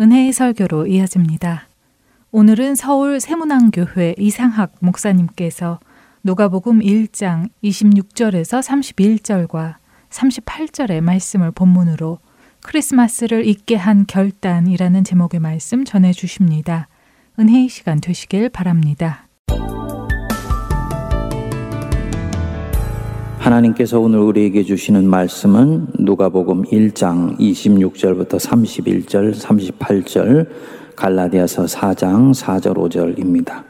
은혜의 설교로 이어집니다. 오늘은 서울 세문안교회 이상학 목사님께서 누가복음 1장 26절에서 31절과 38절의 말씀을 본문으로 크리스마스를 잊게 한 결단이라는 제목의 말씀 전해 주십니다. 은혜의 시간 되시길 바랍니다. 하나님께서 오늘 우리에게 주시는 말씀은 누가복음 1장 26절부터 31절, 38절, 갈라디아서 4장 4절 5절입니다.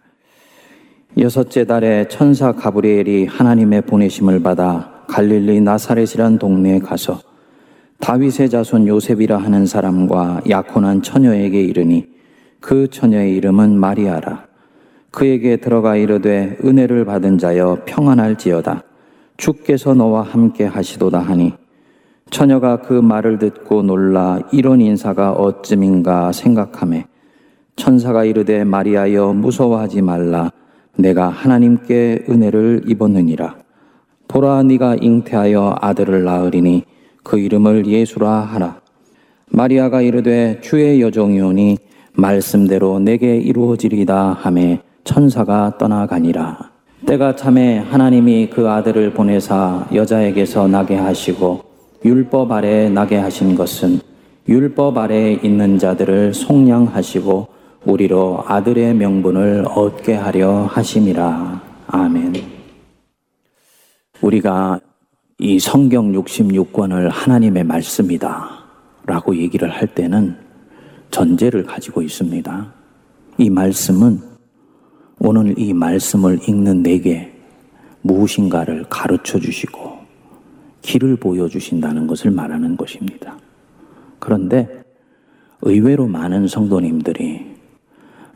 여섯째 달에 천사 가브리엘이 하나님의 보내심을 받아 갈릴리 나사렛이란 동네에 가서 다윗의 자손 요셉이라 하는 사람과 약혼한 처녀에게 이르니 그 처녀의 이름은 마리아라. 그에게 들어가 이르되 은혜를 받은 자여 평안할지어다. 주께서 너와 함께 하시도다 하니 처녀가 그 말을 듣고 놀라 이런 인사가 어쯤인가 생각하매 천사가 이르되 마리아여 무서워하지 말라. 내가 하나님께 은혜를 입었느니라. 보라 네가 잉태하여 아들을 낳으리니 그 이름을 예수라 하라. 마리아가 이르되 주의 여종이오니 말씀대로 내게 이루어지리다 하매 천사가 떠나가니라 때가 참에 하나님이 그 아들을 보내사 여자에게서 나게 하시고 율법 아래 나게 하신 것은 율법 아래 있는 자들을 속량하시고 우리로 아들의 명분을 얻게 하려 하심이라. 아멘. 우리가 이 성경 66권을 하나님의 말씀이다 라고 얘기를 할 때는 전제를 가지고 있습니다. 이 말씀은 오늘 이 말씀을 읽는 내게 무엇인가를 가르쳐 주시고 길을 보여 주신다는 것을 말하는 것입니다. 그런데 의외로 많은 성도님들이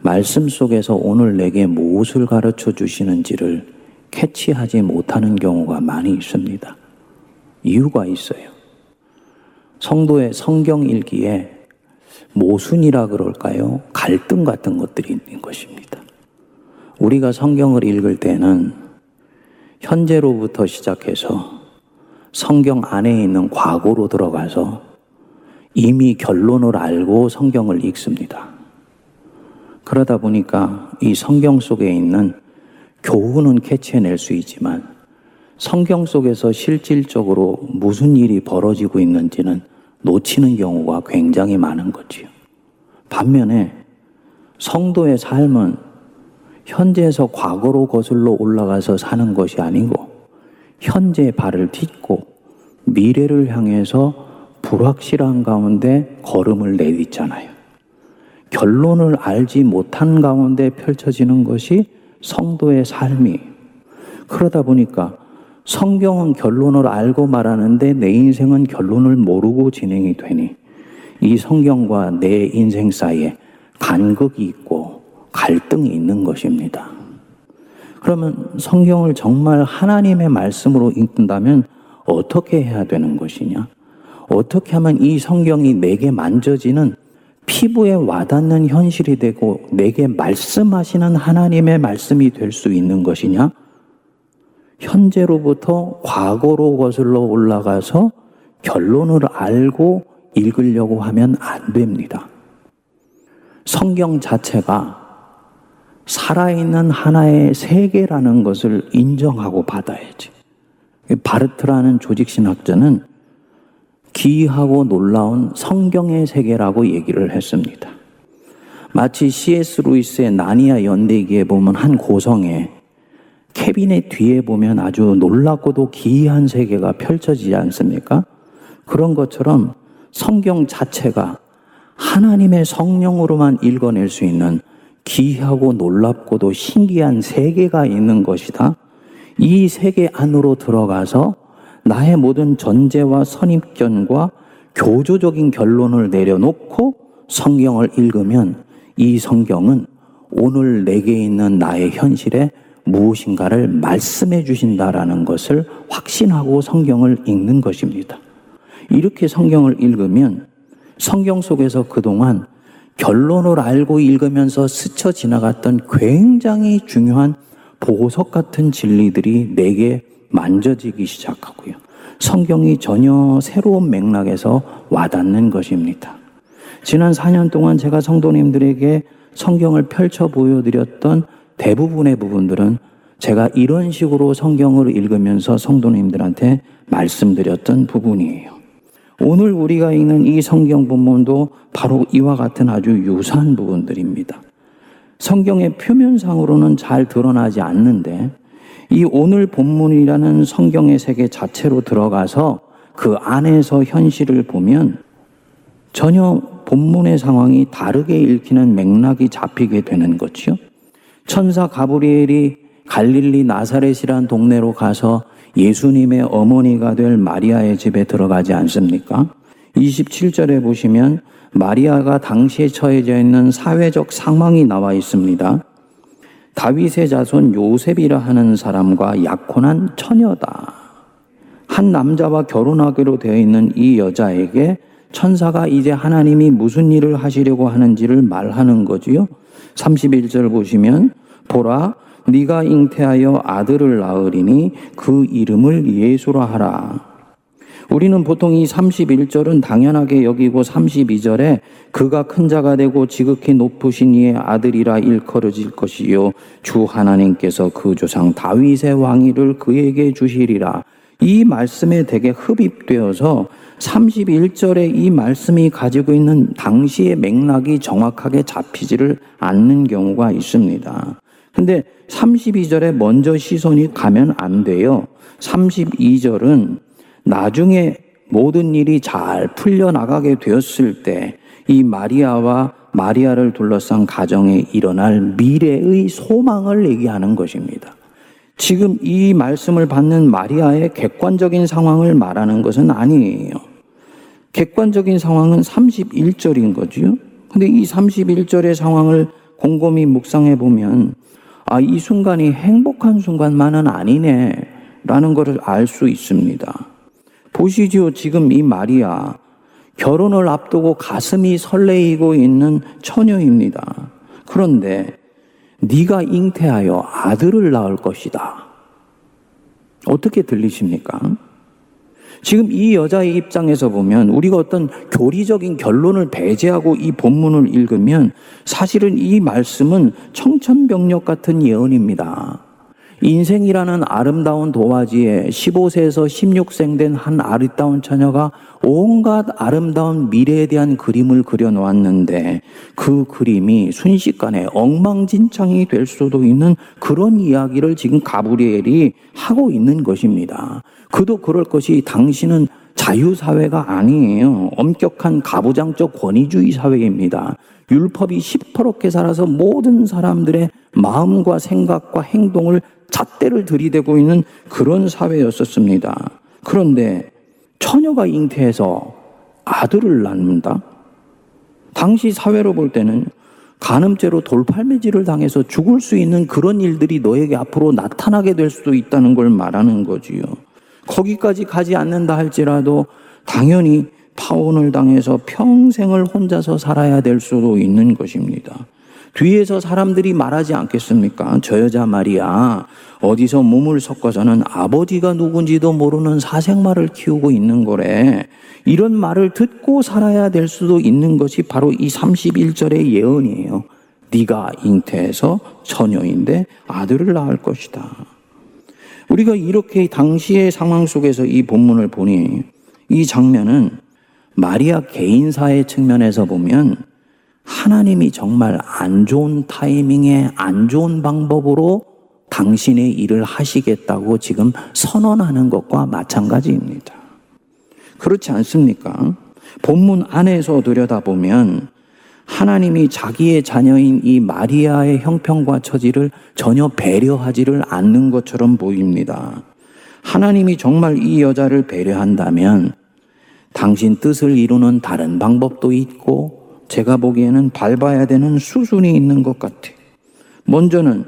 말씀 속에서 오늘 내게 무엇을 가르쳐 주시는지를 캐치하지 못하는 경우가 많이 있습니다. 이유가 있어요. 성도의 성경 읽기에 모순이라 그럴까요? 갈등 같은 것들이 있는 것입니다. 우리가 성경을 읽을 때는 현재로부터 시작해서 성경 안에 있는 과거로 들어가서 이미 결론을 알고 성경을 읽습니다. 그러다 보니까 이 성경 속에 있는 교훈은 캐치해낼 수 있지만 성경 속에서 실질적으로 무슨 일이 벌어지고 있는지는 놓치는 경우가 굉장히 많은 거지요. 반면에 성도의 삶은 현재에서 과거로 거슬러 올라가서 사는 것이 아니고 현재 발을 딛고 미래를 향해서 불확실한 가운데 걸음을 내딛잖아요. 결론을 알지 못한 가운데 펼쳐지는 것이 성도의 삶이 그러다 보니까 성경은 결론을 알고 말하는데 내 인생은 결론을 모르고 진행이 되니 이 성경과 내 인생 사이에 간극이 있고 갈등이 있는 것입니다. 그러면 성경을 정말 하나님의 말씀으로 읽는다면 어떻게 해야 되는 것이냐? 어떻게 하면 이 성경이 내게 만져지는 피부에 와닿는 현실이 되고 내게 말씀하시는 하나님의 말씀이 될 수 있는 것이냐? 현재로부터 과거로 거슬러 올라가서 결론을 알고 읽으려고 하면 안 됩니다. 성경 자체가 살아있는 하나의 세계라는 것을 인정하고 받아야지. 바르트라는 조직신학자는 기이하고 놀라운 성경의 세계라고 얘기를 했습니다. 마치 C.S. 루이스의 나니아 연대기에 보면 한 고성에 캐비넷 뒤에 보면 아주 놀랍고도 기이한 세계가 펼쳐지지 않습니까? 그런 것처럼 성경 자체가 하나님의 성령으로만 읽어낼 수 있는 기하고 놀랍고도 신기한 세계가 있는 것이다. 이 세계 안으로 들어가서 나의 모든 전제와 선입견과 교조적인 결론을 내려놓고 성경을 읽으면 이 성경은 오늘 내게 있는 나의 현실에 무엇인가를 말씀해 주신다라는 것을 확신하고 성경을 읽는 것입니다. 이렇게 성경을 읽으면 성경 속에서 그동안 결론을 알고 읽으면서 스쳐 지나갔던 굉장히 중요한 보석 같은 진리들이 내게 만져지기 시작하고요. 성경이 전혀 새로운 맥락에서 와닿는 것입니다. 지난 4년 동안 제가 성도님들에게 성경을 펼쳐 보여드렸던 대부분의 부분들은 제가 이런 식으로 성경을 읽으면서 성도님들한테 말씀드렸던 부분이에요. 오늘 우리가 읽는 이 성경 본문도 바로 이와 같은 아주 유사한 부분들입니다. 성경의 표면상으로는 잘 드러나지 않는데 이 오늘 본문이라는 성경의 세계 자체로 들어가서 그 안에서 현실을 보면 전혀 본문의 상황이 다르게 읽히는 맥락이 잡히게 되는 거지요. 천사 가브리엘이 갈릴리 나사렛이란 동네로 가서 예수님의 어머니가 될 마리아의 집에 들어가지 않습니까? 27절에 보시면 마리아가 당시에 처해져 있는 사회적 상황이 나와 있습니다. 다윗의 자손 요셉이라 하는 사람과 약혼한 처녀다. 한 남자와 결혼하기로 되어 있는 이 여자에게 천사가 이제 하나님이 무슨 일을 하시려고 하는지를 말하는 거지요. 31절 보시면 보라 네가 잉태하여 아들을 낳으리니 그 이름을 예수라 하라. 우리는 보통 이 31절은 당연하게 여기고 32절에 그가 큰 자가 되고 지극히 높으신 이의 아들이라 일컬어질 것이요 주 하나님께서 그 조상 다윗의 왕위를 그에게 주시리라. 이 말씀에 되게 흡입되어서 31절에 이 말씀이 가지고 있는 당시의 맥락이 정확하게 잡히지를 않는 경우가 있습니다. 근데 32절에 먼저 시선이 가면 안 돼요. 32절은 나중에 모든 일이 잘 풀려나가게 되었을 때 이 마리아와 마리아를 둘러싼 가정에 일어날 미래의 소망을 얘기하는 것입니다. 지금 이 말씀을 받는 마리아의 객관적인 상황을 말하는 것은 아니에요. 객관적인 상황은 31절인 거지요. 근데 이 31절의 상황을 곰곰이 묵상해 보면 아, 이 순간이 행복한 순간만은 아니네. 라는 것을 알 수 있습니다. 보시지요. 지금 이 마리아. 결혼을 앞두고 가슴이 설레이고 있는 처녀입니다. 그런데 네가 잉태하여 아들을 낳을 것이다. 어떻게 들리십니까? 지금 이 여자의 입장에서 보면 우리가 어떤 교리적인 결론을 배제하고 이 본문을 읽으면 사실은 이 말씀은 청천벽력 같은 예언입니다. 인생이라는 아름다운 도화지에 15세에서 16생 된 한 아리따운 처녀가 온갖 아름다운 미래에 대한 그림을 그려 놓았는데 그 그림이 순식간에 엉망진창이 될 수도 있는 그런 이야기를 지금 가브리엘이 하고 있는 것입니다. 그도 그럴 것이 당신은 자유사회가 아니에요. 엄격한 가부장적 권위주의 사회입니다. 율법이 시퍼렇게 살아서 모든 사람들의 마음과 생각과 행동을 잣대를 들이대고 있는 그런 사회였었습니다. 그런데 처녀가 잉태해서 아들을 낳는다? 당시 사회로 볼 때는 간음죄로 돌팔매질을 당해서 죽을 수 있는 그런 일들이 너에게 앞으로 나타나게 될 수도 있다는 걸 말하는 거지요. 거기까지 가지 않는다 할지라도 당연히 파혼을 당해서 평생을 혼자서 살아야 될 수도 있는 것입니다. 뒤에서 사람들이 말하지 않겠습니까? 저 여자 말이야. 어디서 몸을 섞어서는 아버지가 누군지도 모르는 사생말을 키우고 있는 거래. 이런 말을 듣고 살아야 될 수도 있는 것이 바로 이 31절의 예언이에요. 네가 잉태해서 처녀인데 아들을 낳을 것이다. 우리가 이렇게 당시의 상황 속에서 이 본문을 보니 이 장면은 마리아 개인사의 측면에서 보면 하나님이 정말 안 좋은 타이밍에 안 좋은 방법으로 당신의 일을 하시겠다고 지금 선언하는 것과 마찬가지입니다. 그렇지 않습니까? 본문 안에서 들여다보면 하나님이 자기의 자녀인 이 마리아의 형편과 처지를 전혀 배려하지를 않는 것처럼 보입니다. 하나님이 정말 이 여자를 배려한다면 당신 뜻을 이루는 다른 방법도 있고 제가 보기에는 밟아야 되는 수순이 있는 것 같아요. 먼저는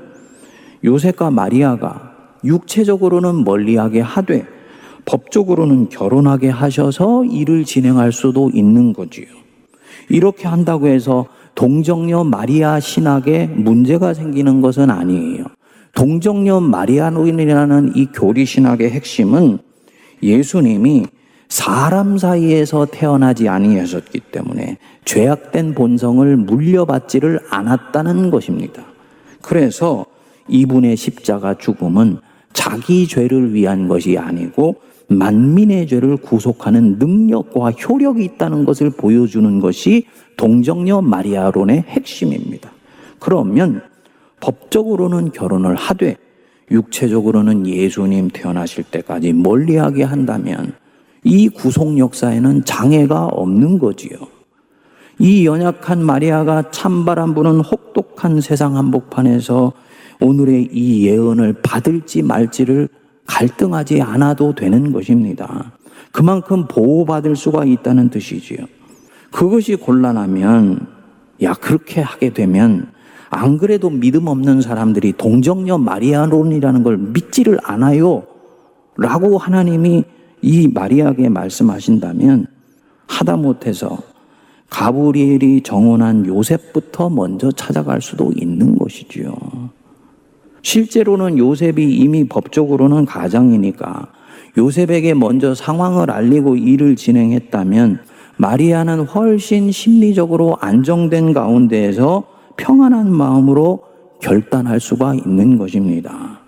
요셉과 마리아가 육체적으로는 멀리하게 하되 법적으로는 결혼하게 하셔서 일을 진행할 수도 있는 거지요. 이렇게 한다고 해서 동정녀 마리아 신학에 문제가 생기는 것은 아니에요. 동정녀 마리아노인이라는 이 교리 신학의 핵심은 예수님이 사람 사이에서 태어나지 아니하셨기 때문에 죄악된 본성을 물려받지를 않았다는 것입니다. 그래서 이분의 십자가 죽음은 자기 죄를 위한 것이 아니고 만민의 죄를 구속하는 능력과 효력이 있다는 것을 보여주는 것이 동정녀 마리아론의 핵심입니다. 그러면 법적으로는 결혼을 하되 육체적으로는 예수님 태어나실 때까지 멀리하게 한다면 이 구속 역사에는 장애가 없는 거지요. 이 연약한 마리아가 찬바람 부는 혹독한 세상 한복판에서 오늘의 이 예언을 받을지 말지를 갈등하지 않아도 되는 것입니다. 그만큼 보호받을 수가 있다는 뜻이지요. 그것이 곤란하면, 야, 그렇게 하게 되면, 안 그래도 믿음 없는 사람들이 동정녀 마리아론이라는 걸 믿지를 않아요. 라고 하나님이 이 마리아에게 말씀하신다면, 하다못해서 가브리엘이 정원한 요셉부터 먼저 찾아갈 수도 있는 것이지요. 실제로는 요셉이 이미 법적으로는 가장이니까 요셉에게 먼저 상황을 알리고 일을 진행했다면 마리아는 훨씬 심리적으로 안정된 가운데에서 평안한 마음으로 결단할 수가 있는 것입니다.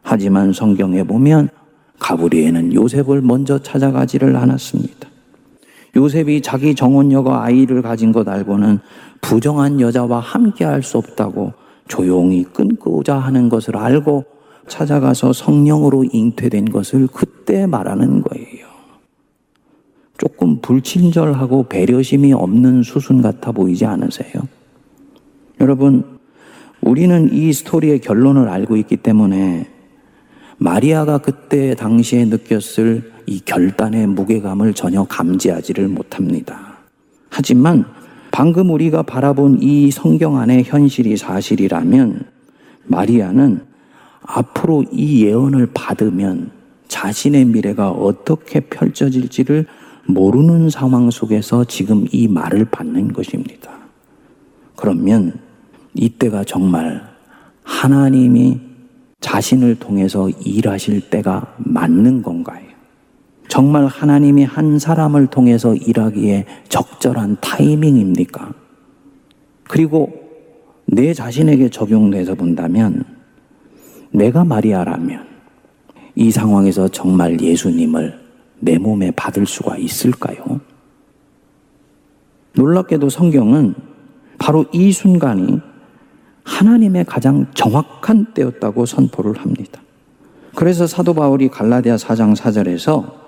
하지만 성경에 보면 가브리엘은 요셉을 먼저 찾아가지를 않았습니다. 요셉이 자기 정혼녀가 아이를 가진 것 알고는 부정한 여자와 함께 할 수 없다고 조용히 끊고자 하는 것을 알고 찾아가서 성령으로 잉태된 것을 그때 말하는 거예요. 조금 불친절하고 배려심이 없는 수순 같아 보이지 않으세요? 여러분, 우리는 이 스토리의 결론을 알고 있기 때문에 마리아가 그때 당시에 느꼈을 이 결단의 무게감을 전혀 감지하지를 못합니다. 하지만 방금 우리가 바라본 이 성경 안의 현실이 사실이라면 마리아는 앞으로 이 예언을 받으면 자신의 미래가 어떻게 펼쳐질지를 모르는 상황 속에서 지금 이 말을 받는 것입니다. 그러면 이때가 정말 하나님이 자신을 통해서 일하실 때가 맞는 건가요? 정말 하나님이 한 사람을 통해서 일하기에 적절한 타이밍입니까? 그리고 내 자신에게 적용돼서 본다면 내가 마리아라면 이 상황에서 정말 예수님을 내 몸에 받을 수가 있을까요? 놀랍게도 성경은 바로 이 순간이 하나님의 가장 정확한 때였다고 선포를 합니다. 그래서 사도 바울이 갈라디아 4장 4절에서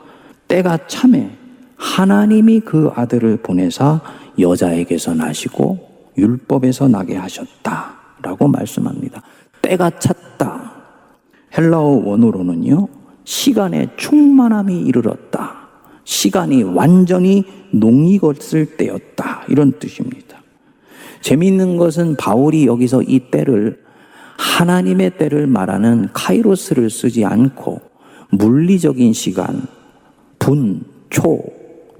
때가 참에 하나님이 그 아들을 보내사 여자에게서 나시고 율법에서 나게 하셨다 라고 말씀합니다. 때가 찼다. 헬라어 원어로는요. 시간의 충만함이 이르렀다. 시간이 완전히 농익었을 때였다. 이런 뜻입니다. 재미있는 것은 바울이 여기서 이 때를 하나님의 때를 말하는 카이로스를 쓰지 않고 물리적인 시간, 분, 초,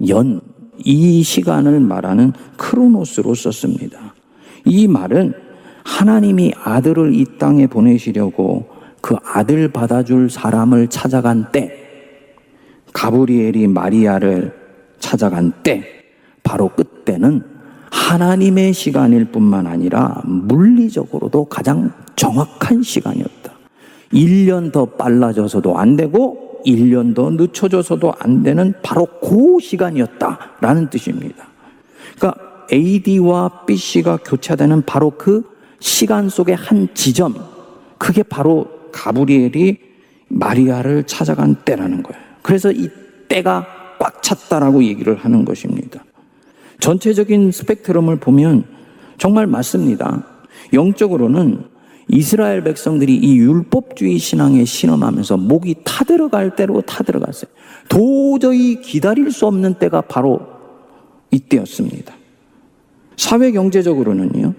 연, 이 시간을 말하는 크로노스로 썼습니다. 이 말은 하나님이 아들을 이 땅에 보내시려고 그 아들 받아줄 사람을 찾아간 때, 가브리엘이 마리아를 찾아간 때, 바로 그때는 하나님의 시간일 뿐만 아니라 물리적으로도 가장 정확한 시간이었다. 1년 더 빨라져서도 안 되고 1년 더 늦춰져서도 안 되는 바로 그 시간이었다라는 뜻입니다. 그러니까 AD와 BC가 교차되는 바로 그 시간 속의 한 지점, 그게 바로 가브리엘이 마리아를 찾아간 때라는 거예요. 그래서 이 때가 꽉 찼다라고 얘기를 하는 것입니다. 전체적인 스펙트럼을 보면 정말 맞습니다. 영적으로는 이스라엘 백성들이 이 율법주의 신앙에 신음하면서 목이 타들어갈 대로 타들어갔어요. 도저히 기다릴 수 없는 때가 바로 이때였습니다. 사회 경제적으로는요,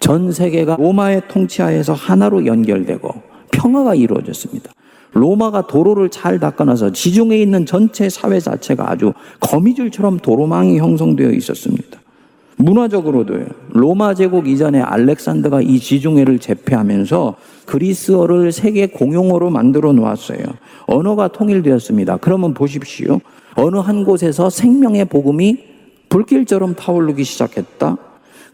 전 세계가 로마의 통치하에서 하나로 연결되고 평화가 이루어졌습니다. 로마가 도로를 잘 닦아놔서 지중해에 있는 전체 사회 자체가 아주 거미줄처럼 도로망이 형성되어 있었습니다. 문화적으로도요. 로마 제국 이전에 알렉산더가 이 지중해를 제패하면서 그리스어를 세계 공용어로 만들어 놓았어요. 언어가 통일되었습니다. 그러면 보십시오. 어느 한 곳에서 생명의 복음이 불길처럼 타오르기 시작했다.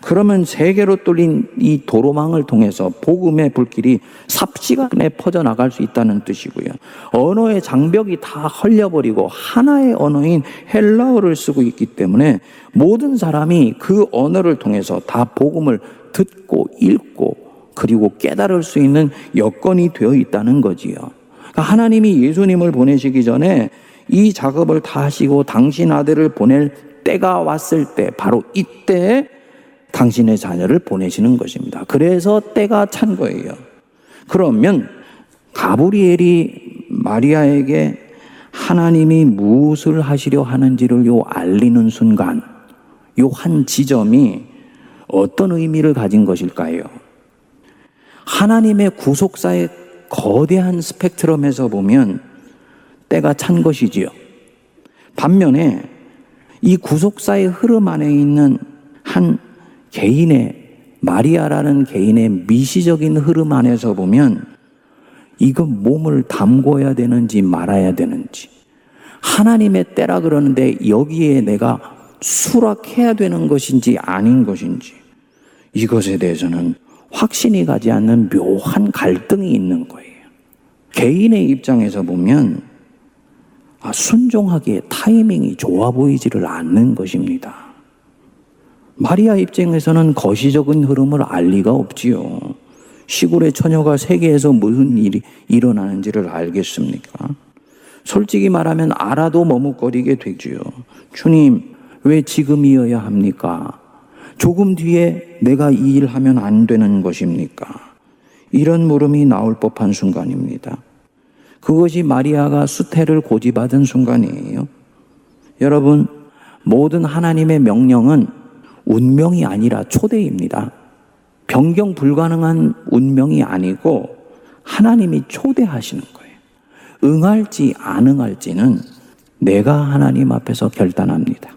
그러면 세계로 뚫린 이 도로망을 통해서 복음의 불길이 삽시간에 퍼져나갈 수 있다는 뜻이고요. 언어의 장벽이 다 헐려버리고 하나의 언어인 헬라어를 쓰고 있기 때문에 모든 사람이 그 언어를 통해서 다 복음을 듣고 읽고 그리고 깨달을 수 있는 여건이 되어 있다는 거지요. 그러니까 하나님이 예수님을 보내시기 전에 이 작업을 다 하시고 당신 아들을 보낼 때가 왔을 때 바로 이때 당신의 자녀를 보내시는 것입니다. 그래서 때가 찬 거예요. 그러면 가브리엘이 마리아에게 하나님이 무엇을 하시려 하는지를 요 알리는 순간, 요 한 지점이 어떤 의미를 가진 것일까요? 하나님의 구속사의 거대한 스펙트럼에서 보면 때가 찬 것이지요. 반면에 이 구속사의 흐름 안에 있는 한 개인의 마리아라는 개인의 미시적인 흐름 안에서 보면 이거 몸을 담궈야 되는지 말아야 되는지 하나님의 때라 그러는데 여기에 내가 수락해야 되는 것인지 아닌 것인지 이것에 대해서는 확신이 가지 않는 묘한 갈등이 있는 거예요. 개인의 입장에서 보면 아, 순종하기에 타이밍이 좋아 보이지를 않는 것입니다. 마리아 입장에서는 거시적인 흐름을 알 리가 없지요. 시골의 처녀가 세계에서 무슨 일이 일어나는지를 알겠습니까? 솔직히 말하면 알아도 머뭇거리게 되지요. 주님, 왜 지금이어야 합니까? 조금 뒤에 내가 이 일 하면 안 되는 것입니까? 이런 물음이 나올 법한 순간입니다. 그것이 마리아가 수태를 고지받은 순간이에요. 여러분, 모든 하나님의 명령은 운명이 아니라 초대입니다. 변경 불가능한 운명이 아니고 하나님이 초대하시는 거예요. 응할지 안 응할지는 내가 하나님 앞에서 결단합니다.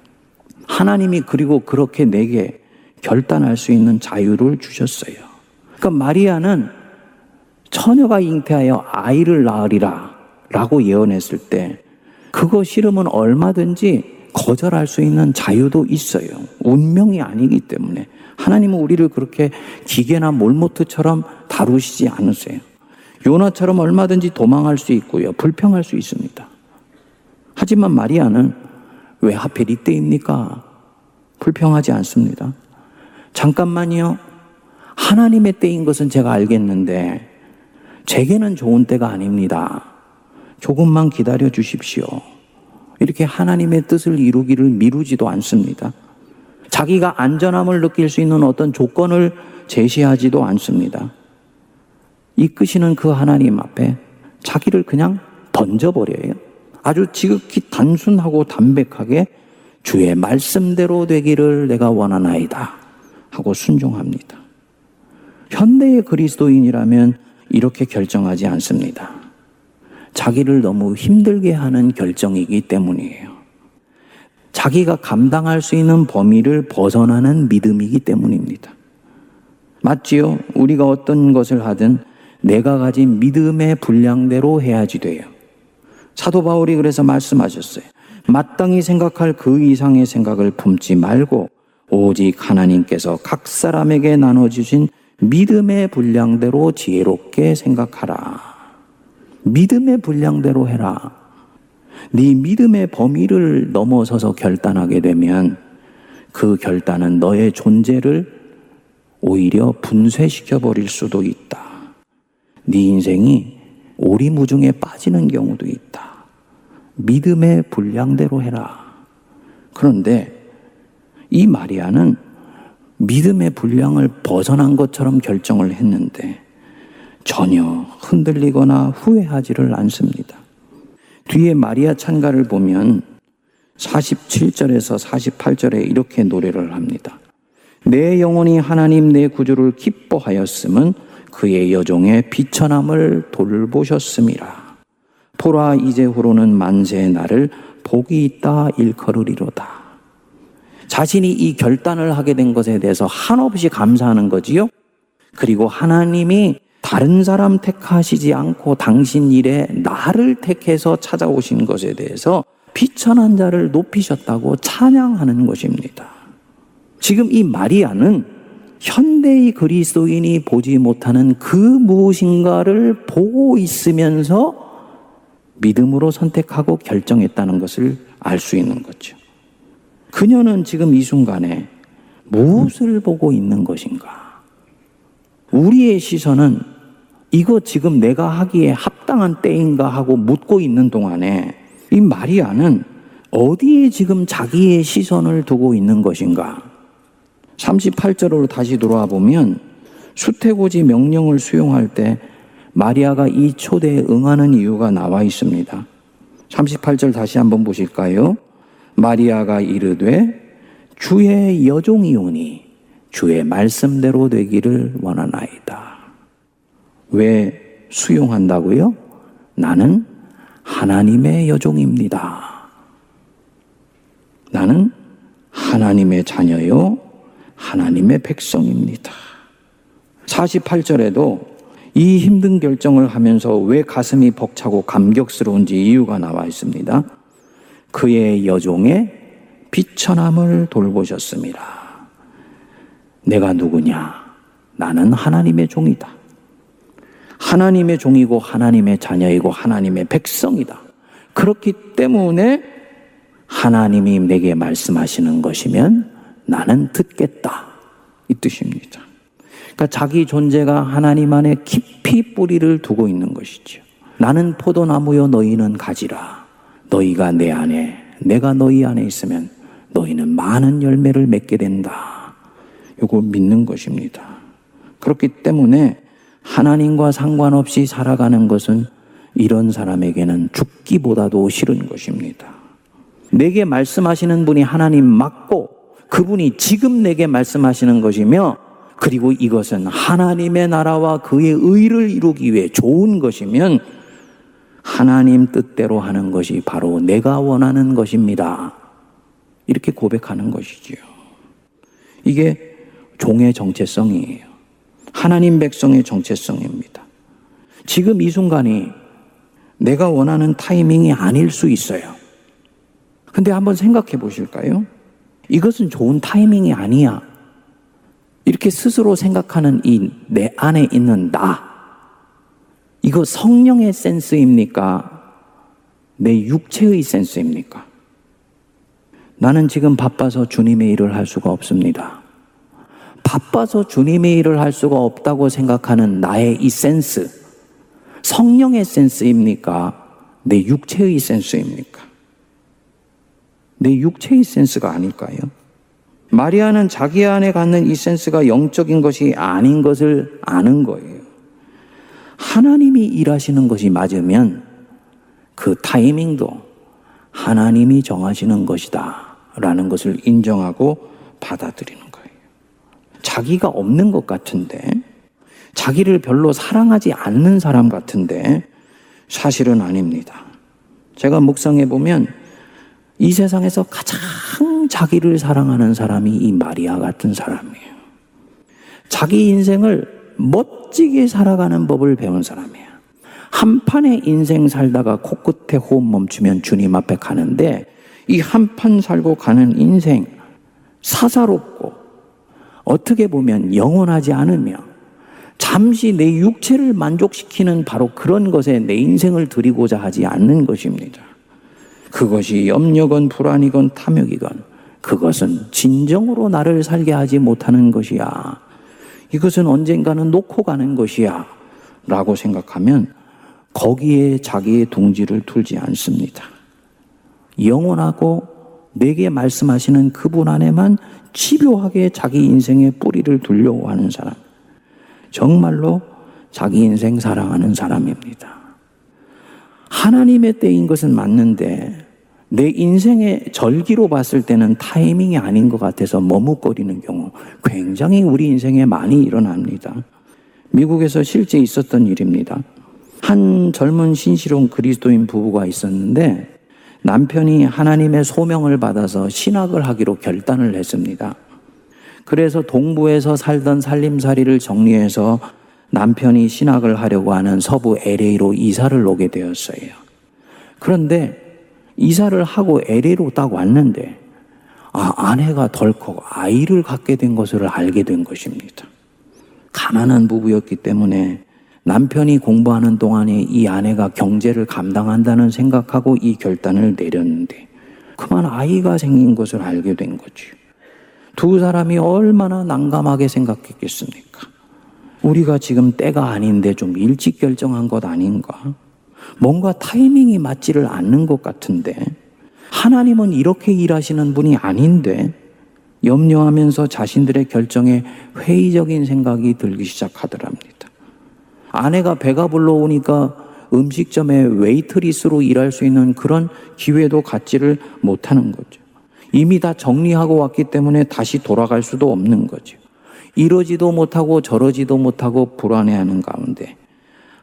하나님이 그리고 그렇게 내게 결단할 수 있는 자유를 주셨어요. 그러니까 마리아는 처녀가 잉태하여 아이를 낳으리라 라고 예언했을 때 그거 싫으면 얼마든지 거절할 수 있는 자유도 있어요. 운명이 아니기 때문에. 하나님은 우리를 그렇게 기계나 몰모트처럼 다루시지 않으세요. 요나처럼 얼마든지 도망할 수 있고요. 불평할 수 있습니다. 하지만 마리아는 왜 하필 이때입니까? 불평하지 않습니다. 잠깐만요. 하나님의 때인 것은 제가 알겠는데, 제게는 좋은 때가 아닙니다. 조금만 기다려 주십시오. 이렇게 하나님의 뜻을 이루기를 미루지도 않습니다. 자기가 안전함을 느낄 수 있는 어떤 조건을 제시하지도 않습니다. 이끄시는 그 하나님 앞에 자기를 그냥 던져버려요. 아주 지극히 단순하고 담백하게 주의 말씀대로 되기를 내가 원하나이다. 하고 순종합니다. 현대의 그리스도인이라면 이렇게 결정하지 않습니다. 자기를 너무 힘들게 하는 결정이기 때문이에요. 자기가 감당할 수 있는 범위를 벗어나는 믿음이기 때문입니다. 맞지요? 우리가 어떤 것을 하든 내가 가진 믿음의 분량대로 해야지 돼요. 사도 바울이 그래서 말씀하셨어요. 마땅히 생각할 그 이상의 생각을 품지 말고 오직 하나님께서 각 사람에게 나눠 주신 믿음의 분량대로 지혜롭게 생각하라. 믿음의 분량대로 해라. 네 믿음의 범위를 넘어서서 결단하게 되면 그 결단은 너의 존재를 오히려 분쇄시켜 버릴 수도 있다. 네 인생이 오리무중에 빠지는 경우도 있다. 믿음의 분량대로 해라. 그런데 이 마리아는 믿음의 분량을 벗어난 것처럼 결정을 했는데 전혀 흔들리거나 후회하지를 않습니다. 뒤에 마리아 찬가를 보면 47절에서 48절에 이렇게 노래를 합니다. 내 영혼이 하나님 내 구주를 기뻐하였음은 그의 여종의 비천함을 돌보셨음이라. 보라 이제후로는 만세의 날을 복이 있다 일컬으리로다. 자신이 이 결단을 하게 된 것에 대해서 한없이 감사하는 거지요. 그리고 하나님이 다른 사람 택하시지 않고 당신 일에 나를 택해서 찾아오신 것에 대해서 비천한 자를 높이셨다고 찬양하는 것입니다. 지금 이 마리아는 현대의 그리스도인이 보지 못하는 그 무엇인가를 보고 있으면서 믿음으로 선택하고 결정했다는 것을 알 수 있는 거죠. 그녀는 지금 이 순간에 무엇을 보고 있는 것인가? 우리의 시선은 이거 지금 내가 하기에 합당한 때인가 하고 묻고 있는 동안에 이 마리아는 어디에 지금 자기의 시선을 두고 있는 것인가? 38절로 다시 돌아와 보면 수태고지 명령을 수용할 때 마리아가 이 초대에 응하는 이유가 나와 있습니다. 38절 다시 한번 보실까요? 마리아가 이르되 주의 여종이오니 주의 말씀대로 되기를 원하나이다. 왜 수용한다고요? 나는 하나님의 여종입니다. 나는 하나님의 자녀요, 하나님의 백성입니다. 48절에도 이 힘든 결정을 하면서 왜 가슴이 벅차고 감격스러운지 이유가 나와 있습니다. 그의 여종의 비천함을 돌보셨습니다. 내가 누구냐? 나는 하나님의 종이다. 하나님의 종이고 하나님의 자녀이고 하나님의 백성이다. 그렇기 때문에 하나님이 내게 말씀하시는 것이면 나는 듣겠다. 이 뜻입니다. 그러니까 자기 존재가 하나님 안에 깊이 뿌리를 두고 있는 것이죠. 나는 포도나무요 너희는 가지라. 너희가 내 안에 내가 너희 안에 있으면 너희는 많은 열매를 맺게 된다. 이거 믿는 것입니다. 그렇기 때문에 하나님과 상관없이 살아가는 것은 이런 사람에게는 죽기보다도 싫은 것입니다. 내게 말씀하시는 분이 하나님 맞고 그분이 지금 내게 말씀하시는 것이며 그리고 이것은 하나님의 나라와 그의 의를 이루기 위해 좋은 것이면 하나님 뜻대로 하는 것이 바로 내가 원하는 것입니다. 이렇게 고백하는 것이지요. 이게 종의 정체성이에요. 하나님 백성의 정체성입니다. 지금 이 순간이 내가 원하는 타이밍이 아닐 수 있어요. 근데 한번 생각해 보실까요? 이것은 좋은 타이밍이 아니야. 이렇게 스스로 생각하는 이 내 안에 있는 나. 이거 성령의 센스입니까? 내 육체의 센스입니까? 나는 지금 바빠서 주님의 일을 할 수가 없습니다. 바빠서 주님의 일을 할 수가 없다고 생각하는 나의 이 센스, 성령의 센스입니까? 내 육체의 센스입니까? 내 육체의 센스가 아닐까요? 마리아는 자기 안에 갖는 이 센스가 영적인 것이 아닌 것을 아는 거예요. 하나님이 일하시는 것이 맞으면 그 타이밍도 하나님이 정하시는 것이다. 라는 것을 인정하고 받아들이는. 자기가 없는 것 같은데, 자기를 별로 사랑하지 않는 사람 같은데, 사실은 아닙니다. 제가 묵상해 보면 이 세상에서 가장 자기를 사랑하는 사람이 이 마리아 같은 사람이에요. 자기 인생을 멋지게 살아가는 법을 배운 사람이에요. 한 판의 인생 살다가 코끝에 호흡 멈추면 주님 앞에 가는데 이 한 판 살고 가는 인생 사사롭고 어떻게 보면 영원하지 않으며 잠시 내 육체를 만족시키는 바로 그런 것에 내 인생을 드리고자 하지 않는 것입니다. 그것이 염려건 불안이건 탐욕이건 그것은 진정으로 나를 살게 하지 못하는 것이야. 이것은 언젠가는 놓고 가는 것이야. 라고 생각하면 거기에 자기의 둥지를 틀지 않습니다. 영원하고 내게 말씀하시는 그분 안에만 집요하게 자기 인생의 뿌리를 두려고 하는 사람. 정말로 자기 인생 사랑하는 사람입니다. 하나님의 때인 것은 맞는데 내 인생의 절기로 봤을 때는 타이밍이 아닌 것 같아서 머뭇거리는 경우 굉장히 우리 인생에 많이 일어납니다. 미국에서 실제 있었던 일입니다. 한 젊은 신실한 그리스도인 부부가 있었는데 남편이 하나님의 소명을 받아서 신학을 하기로 결단을 했습니다. 그래서 동부에서 살던 살림살이를 정리해서 남편이 신학을 하려고 하는 서부 LA로 이사를 오게 되었어요. 그런데 이사를 하고 LA로 딱 왔는데 아, 아내가 덜컥 아이를 갖게 된 것을 알게 된 것입니다. 가난한 부부였기 때문에 남편이 공부하는 동안에 이 아내가 경제를 감당한다는 생각하고 이 결단을 내렸는데 그만 아이가 생긴 것을 알게 된 거죠. 두 사람이 얼마나 난감하게 생각했겠습니까? 우리가 지금 때가 아닌데 좀 일찍 결정한 것 아닌가? 뭔가 타이밍이 맞지를 않는 것 같은데 하나님은 이렇게 일하시는 분이 아닌데 염려하면서 자신들의 결정에 회의적인 생각이 들기 시작하더랍니다. 아내가 배가 불러오니까 음식점에 웨이트리스로 일할 수 있는 그런 기회도 갖지를 못하는 거죠. 이미 다 정리하고 왔기 때문에 다시 돌아갈 수도 없는 거죠. 이러지도 못하고 저러지도 못하고 불안해하는 가운데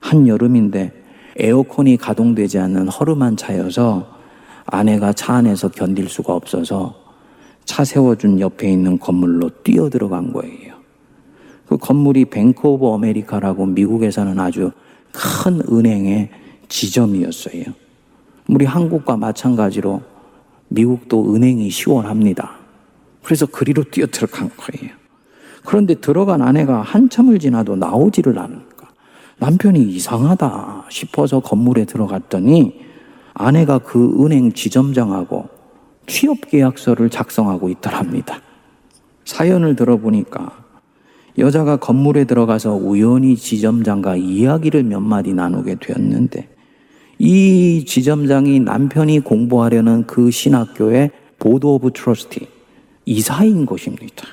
한여름인데 에어컨이 가동되지 않는 허름한 차여서 아내가 차 안에서 견딜 수가 없어서 차 세워준 옆에 있는 건물로 뛰어 들어간 거예요. 그 건물이 Bank of America라고 미국에서는 아주 큰 은행의 지점이었어요. 우리 한국과 마찬가지로 미국도 은행이 시원합니다. 그래서 그리로 뛰어 들어간 거예요. 그런데 들어간 아내가 한참을 지나도 나오지를 않으니까 남편이 이상하다 싶어서 건물에 들어갔더니 아내가 그 은행 지점장하고 취업 계약서를 작성하고 있더랍니다. 사연을 들어보니까 여자가 건물에 들어가서 우연히 지점장과 이야기를 몇 마디 나누게 되었는데 이 지점장이 남편이 공부하려는 그 신학교의 Board of Trustee 이사인 것입니다.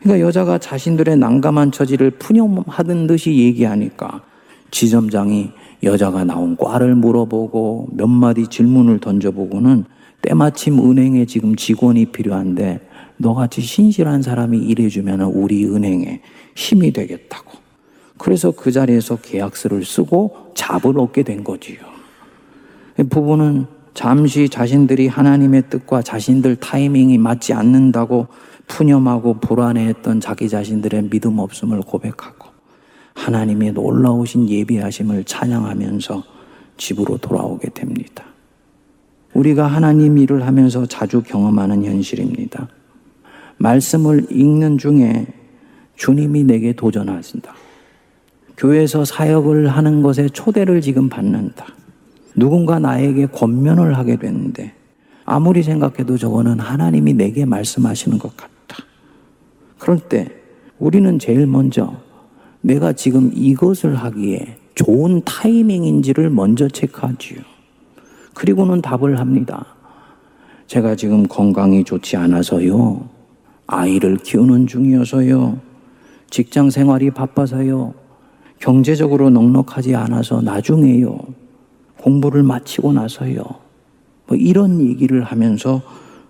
그러니까 여자가 자신들의 난감한 처지를 푸념하던 듯이 얘기하니까 지점장이 여자가 나온 과를 물어보고 몇 마디 질문을 던져보고는 때마침 은행에 지금 직원이 필요한데 너같이 신실한 사람이 일해주면 우리 은행에 힘이 되겠다고. 그래서 그 자리에서 계약서를 쓰고 잡을 얻게 된 거지요. 부부는 잠시 자신들이 하나님의 뜻과 자신들 타이밍이 맞지 않는다고 푸념하고 불안해했던 자기 자신들의 믿음 없음을 고백하고 하나님의 놀라우신 예비하심을 찬양하면서 집으로 돌아오게 됩니다. 우리가 하나님 일을 하면서 자주 경험하는 현실입니다. 말씀을 읽는 중에 주님이 내게 도전하신다. 교회에서 사역을 하는 것에 초대를 지금 받는다. 누군가 나에게 권면을 하게 됐는데 아무리 생각해도 저거는 하나님이 내게 말씀하시는 것 같다. 그럴 때 우리는 제일 먼저 내가 지금 이것을 하기에 좋은 타이밍인지를 먼저 체크하지요. 그리고는 답을 합니다. 제가 지금 건강이 좋지 않아서요. 아이를 키우는 중이어서요. 직장 생활이 바빠서요. 경제적으로 넉넉하지 않아서 나중에요. 공부를 마치고 나서요. 뭐 이런 얘기를 하면서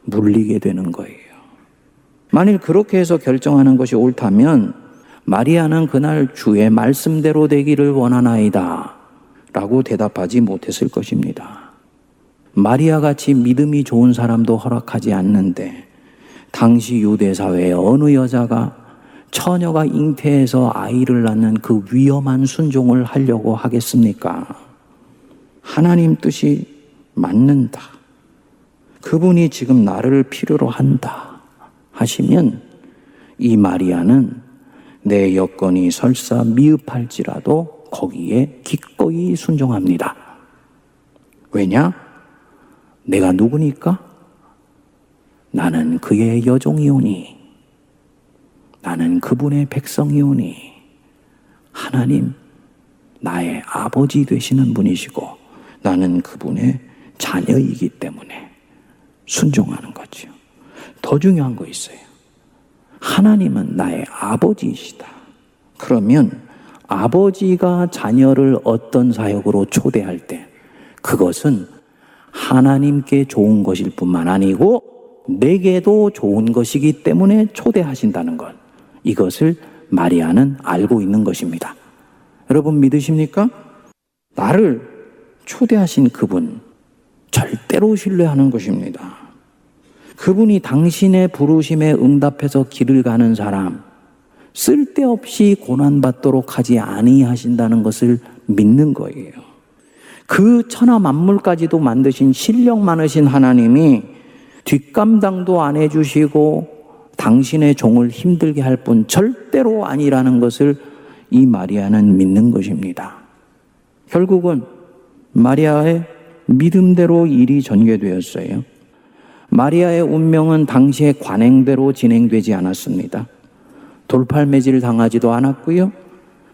물리게 되는 거예요. 만일 그렇게 해서 결정하는 것이 옳다면 마리아는 그날 주의 말씀대로 되기를 원하나이다. 라고 대답하지 못했을 것입니다. 마리아 같이 믿음이 좋은 사람도 허락하지 않는데 당시 유대 사회의 어느 여자가 처녀가 잉태해서 아이를 낳는 그 위험한 순종을 하려고 하겠습니까? 하나님 뜻이 맞는다. 그분이 지금 나를 필요로 한다. 하시면 이 마리아는 내 여건이 설사 미흡할지라도 거기에 기꺼이 순종합니다. 왜냐? 내가 누구니까? 나는 그의 여종이오니 나는 그분의 백성이오니 하나님 나의 아버지 되시는 분이시고 나는 그분의 자녀이기 때문에 순종하는 거죠. 더 중요한 거 있어요. 하나님은 나의 아버지이시다. 그러면 아버지가 자녀를 어떤 사역으로 초대할 때 그것은 하나님께 좋은 것일 뿐만 아니고 내게도 좋은 것이기 때문에 초대하신다는 것. 이것을 마리아는 알고 있는 것입니다. 여러분 믿으십니까? 나를 초대하신 그분, 절대로 신뢰하는 것입니다. 그분이 당신의 부르심에 응답해서 길을 가는 사람, 쓸데없이 고난받도록 하지 아니하신다는 것을 믿는 거예요. 그 천하 만물까지도 만드신 실력 많으신 하나님이 뒷감당도 안 해주시고 당신의 종을 힘들게 할 뿐 절대로 아니라는 것을 이 마리아는 믿는 것입니다. 결국은 마리아의 믿음대로 일이 전개되었어요. 마리아의 운명은 당시의 관행대로 진행되지 않았습니다. 돌팔매질 당하지도 않았고요.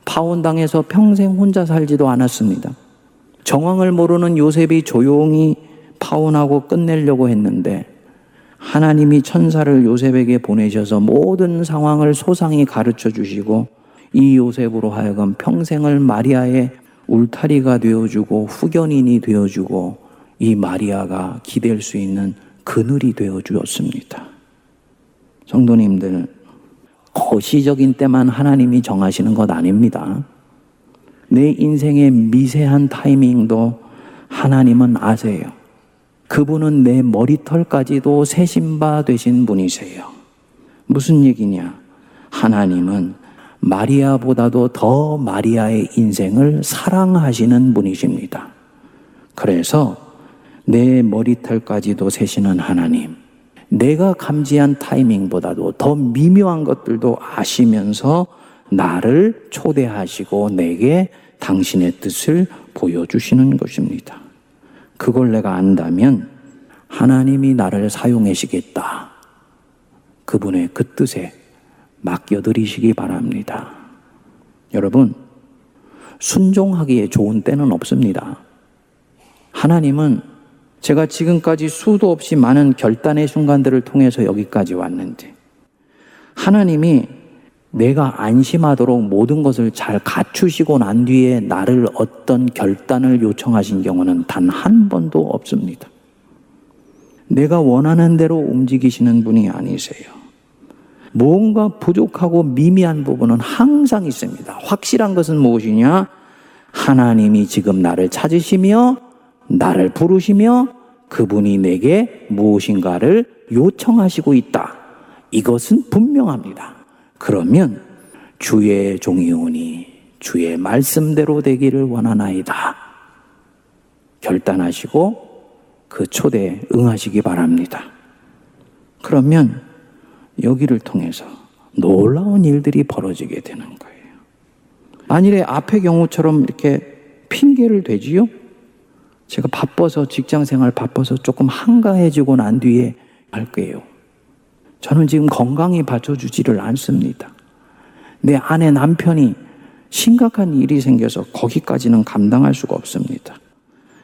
파혼당해서 평생 혼자 살지도 않았습니다. 정황을 모르는 요셉이 조용히 파혼하고 끝내려고 했는데 하나님이 천사를 요셉에게 보내셔서 모든 상황을 소상히 가르쳐 주시고 이 요셉으로 하여금 평생을 마리아의 울타리가 되어주고 후견인이 되어주고 이 마리아가 기댈 수 있는 그늘이 되어 주었습니다. 성도님들, 거시적인 때만 하나님이 정하시는 것 아닙니다. 내 인생의 미세한 타이밍도 하나님은 아세요. 그분은 내 머리털까지도 세신바 되신 분이세요. 무슨 얘기냐? 하나님은 마리아보다도 더 마리아의 인생을 사랑하시는 분이십니다. 그래서 내 머리털까지도 세시는 하나님, 내가 감지한 타이밍보다도 더 미묘한 것들도 아시면서 나를 초대하시고 내게 당신의 뜻을 보여주시는 것입니다. 그걸 내가 안다면 하나님이 나를 사용하시겠다. 그분의 그 뜻에 맡겨드리시기 바랍니다. 여러분, 순종하기에 좋은 때는 없습니다. 하나님은 제가 지금까지 수도 없이 많은 결단의 순간들을 통해서 여기까지 왔는데, 하나님이 내가 안심하도록 모든 것을 잘 갖추시고 난 뒤에 나를 어떤 결단을 요청하신 경우는 단 한 번도 없습니다. 내가 원하는 대로 움직이시는 분이 아니세요. 뭔가 부족하고 미미한 부분은 항상 있습니다. 확실한 것은 무엇이냐? 하나님이 지금 나를 찾으시며 나를 부르시며 그분이 내게 무엇인가를 요청하시고 있다. 이것은 분명합니다. 그러면 주의 종이 오니 주의 말씀대로 되기를 원하나이다. 결단하시고 그 초대에 응하시기 바랍니다. 그러면 여기를 통해서 놀라운 일들이 벌어지게 되는 거예요. 만일에 앞의 경우처럼 이렇게 핑계를 대지요? 제가 바빠서 직장 생활 바빠서 조금 한가해지고 난 뒤에 할 거예요. 저는 지금 건강이 받쳐주지를 않습니다. 내 아내 남편이 심각한 일이 생겨서 거기까지는 감당할 수가 없습니다.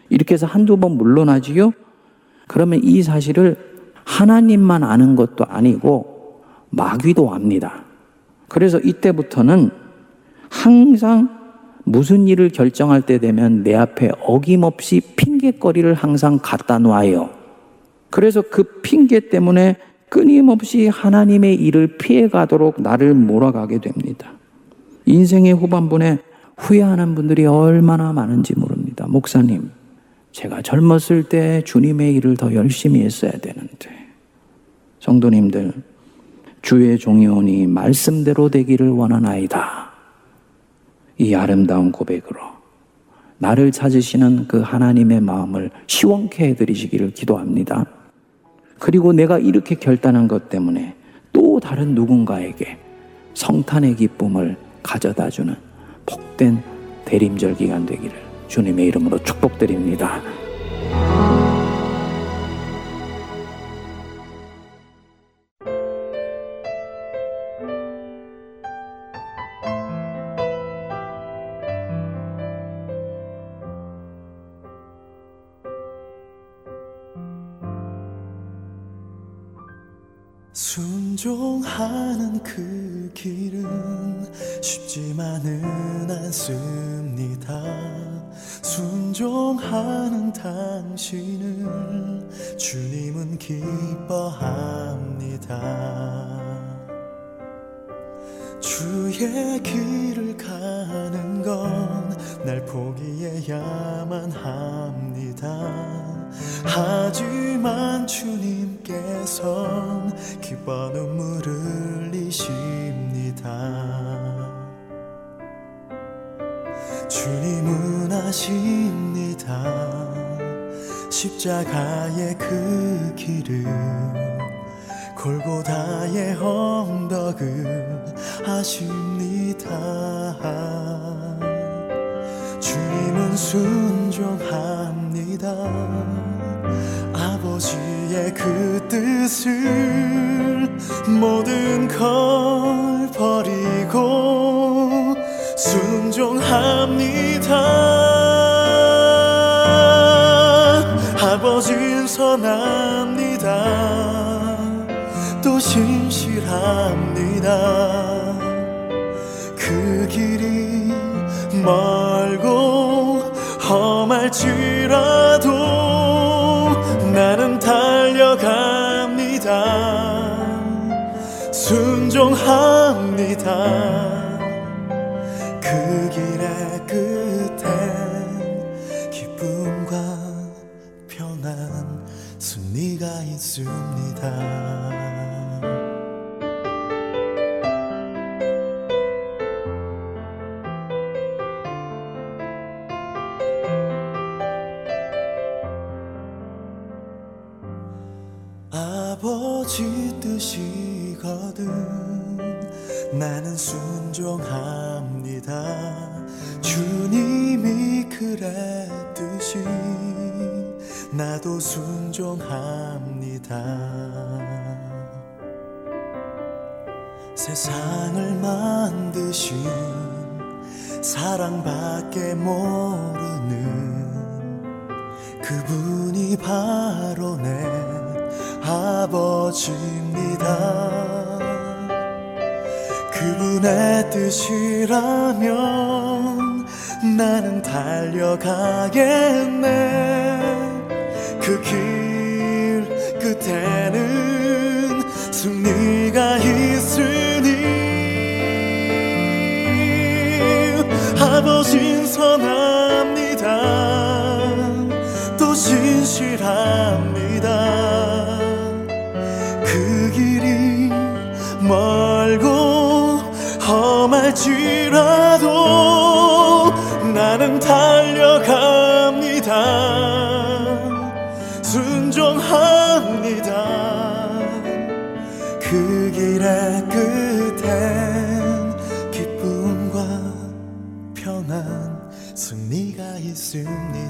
이렇게 해서 한두 번 물러나지요? 그러면 이 사실을 하나님만 아는 것도 아니고 마귀도 압니다. 그래서 이때부터는 항상 무슨 일을 결정할 때 되면 내 앞에 어김없이 핑계거리를 항상 갖다 놔요. 그래서 그 핑계 때문에 끊임없이 하나님의 일을 피해가도록 나를 몰아가게 됩니다. 인생의 후반부에 후회하는 분들이 얼마나 많은지 모릅니다. 목사님, 제가 젊었을 때 주님의 일을 더 열심히 했어야 되는데. 성도님들, 주의 종이오니 말씀대로 되기를 원하나이다. 이 아름다운 고백으로 나를 찾으시는 그 하나님의 마음을 시원케 해드리시기를 기도합니다. 그리고 내가 이렇게 결단한 것 때문에 또 다른 누군가에게 성탄의 기쁨을 가져다 주는 복된 대림절 기간 되기를 주님의 이름으로 축복드립니다. 하는 그 길은 쉽지만은 않습니다. 순종하는 당신을 주님은 기뻐합니다. 주의 길을 가는 건 날 포기해야만 합니다. 하지만 주님께선 기뻐 눈물을 흘리십니다. 주님은 아십니다. 십자가의 그 길을 골고다의 언덕을 아십니다. 주님은 순종합니다 아버지의 그 뜻을 모든 걸 버리고 순종합니다. 아버진 선합니다. 또 신실합니다. 그 길이 멀고 험할지라도 나는 달려갑니다. 순종합니다 뜻이라면 나는 달려가겠네. 그 길 끝에는 승리가 있으니 아버진 선합 할지라도 나는 달려갑니다. 순종합니다. 그 길의 끝엔 기쁨과 평안 승리가 있습니다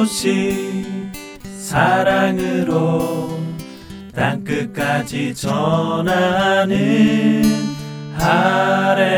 소식 사랑으로 땅끝까지 전하는 아랜소.